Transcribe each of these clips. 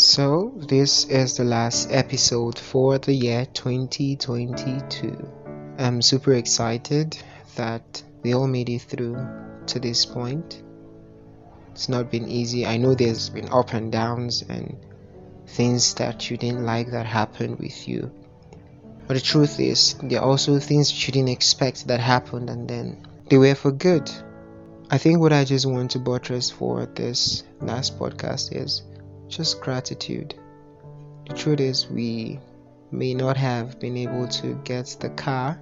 So, this is the last episode for the year 2022. I'm super excited that we all made it through to this point. It's not been easy. I know there's been up and downs and things that you didn't like that happened with you. But the truth is, there are also things you didn't expect that happened and then they were for good. I think what I just want to buttress for this last podcast is just gratitude. The truth is, we may not have been able to get the car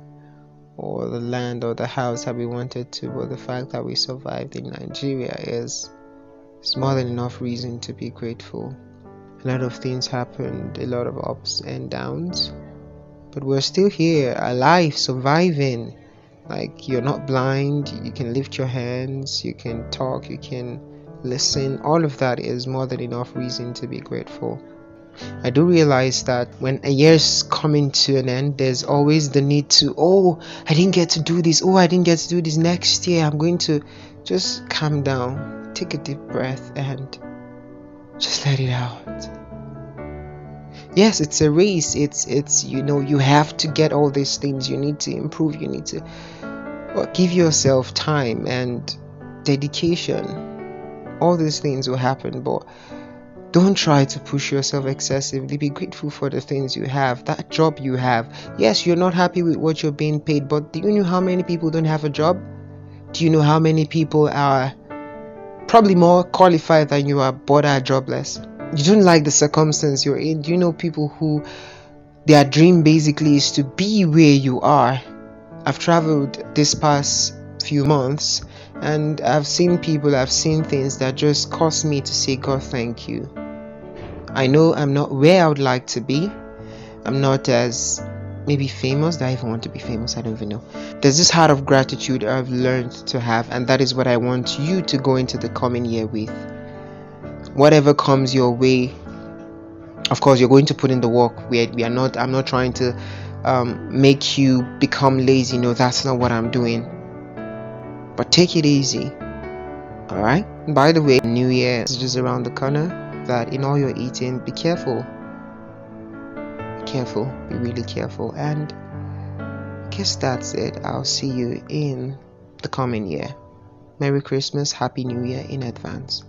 or the land or the house that we wanted to, but the fact that we survived in Nigeria is, is more than enough reason to be grateful. A lot of things happened, a lot of ups and downs, but we're still here, alive, surviving. Like, you're not blind, you can lift your hands, you can talk, you can listen, all of that is more than enough reason to be grateful. I do realize that when a year's coming to an end, there's always the need to, oh, I didn't get to do this, oh, I didn't get to do this next year. I'm going to just calm down, take a deep breath, and just let it out. Yes, it's a race. It's it's you know you have to get all these things. You need to improve. You need to well, give yourself time and dedication all these things will happen, but don't try to push yourself excessively. Be grateful for the things you have, that job you have. Yes, you're not happy with what you're being paid, but do you know how many people don't have a job? Do you know how many people are probably more qualified than you are but are jobless? You don't like the circumstance you're in. Do you know people who their dream basically is to be where you are? I've traveled this past few months and I've seen people, I've seen things that just cause me to say, God, thank you. I know I'm not where I would like to be. I'm not as maybe famous. I even want to be famous? I don't even know. There's this heart of gratitude I've learned to have, and that is what I want you to go into the coming year with. Whatever comes your way, of course, you're going to put in the work. We are, we are not. I'm not trying to um, make you become lazy. No, that's not what I'm doing but take it easy. Alright? By the way, New Year is just around the corner. That in all your eating, be careful. Be careful. Be really careful. And I guess that's it. I'll see you in the coming year. Merry Christmas, Happy New Year in advance.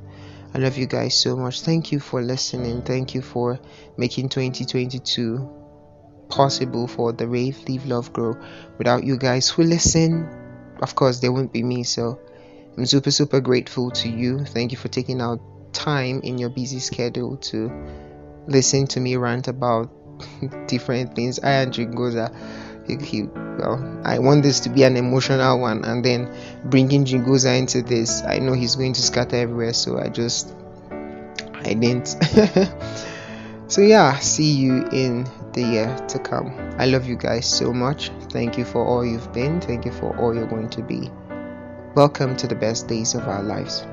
I love you guys so much. Thank you for listening. Thank you for making 2022 possible for the Rave Leave Love Grow. Without you guys who listen, of course there won't be me so i'm super super grateful to you thank you for taking out time in your busy schedule to listen to me rant about different things i and jingoza he, he, well i want this to be an emotional one and then bringing jingoza into this i know he's going to scatter everywhere so i just i didn't so yeah see you in the year to come. I love you guys so much. Thank you for all you've been. Thank you for all you're going to be. Welcome to the best days of our lives.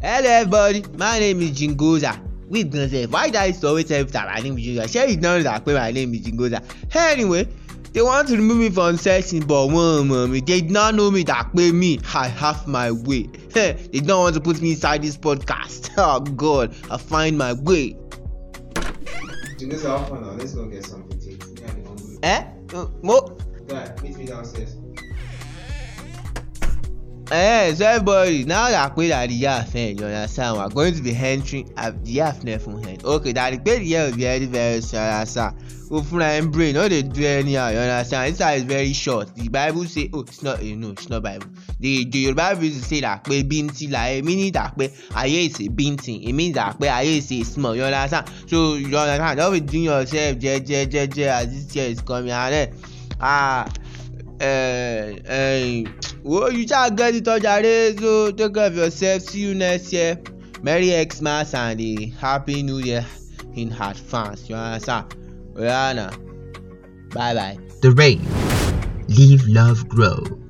Hello, everybody. My name is Jingoza. Wait, gonna say, why did I always tell that my name is Jingoza? Sure, it now that my name is Jingoza. Anyway, they want to remove me from section, but one mommy, they did not know me that way me. I have my way. they don't want to put me inside this podcast. Oh God, I find my way. Jingoza, off now. Let's go get something to eat. Eh? Mo- Dad, meet me downstairs. Eh, so everybody, now that we are the fan, you understand, we're going to be entering at the year from hand. Okay, that the great year will be very, very from my brain, no, they do anyhow, you understand. This is very short. The Bible say, oh, it's not, you know, it's not Bible. The the Yoruba Bible say that pé bíntín like meaning that pé ayé is a bíntín. It means that pé ayé is a small, you understand. So you understand, don't be doing yourself je je je je as this year is coming and then ah. Uh, well, you just get it jare so take care of yourself. See you next year. Merry xmas and a happy new year in advance. You understand? Na bye bye. The rain. Leave Love Grow.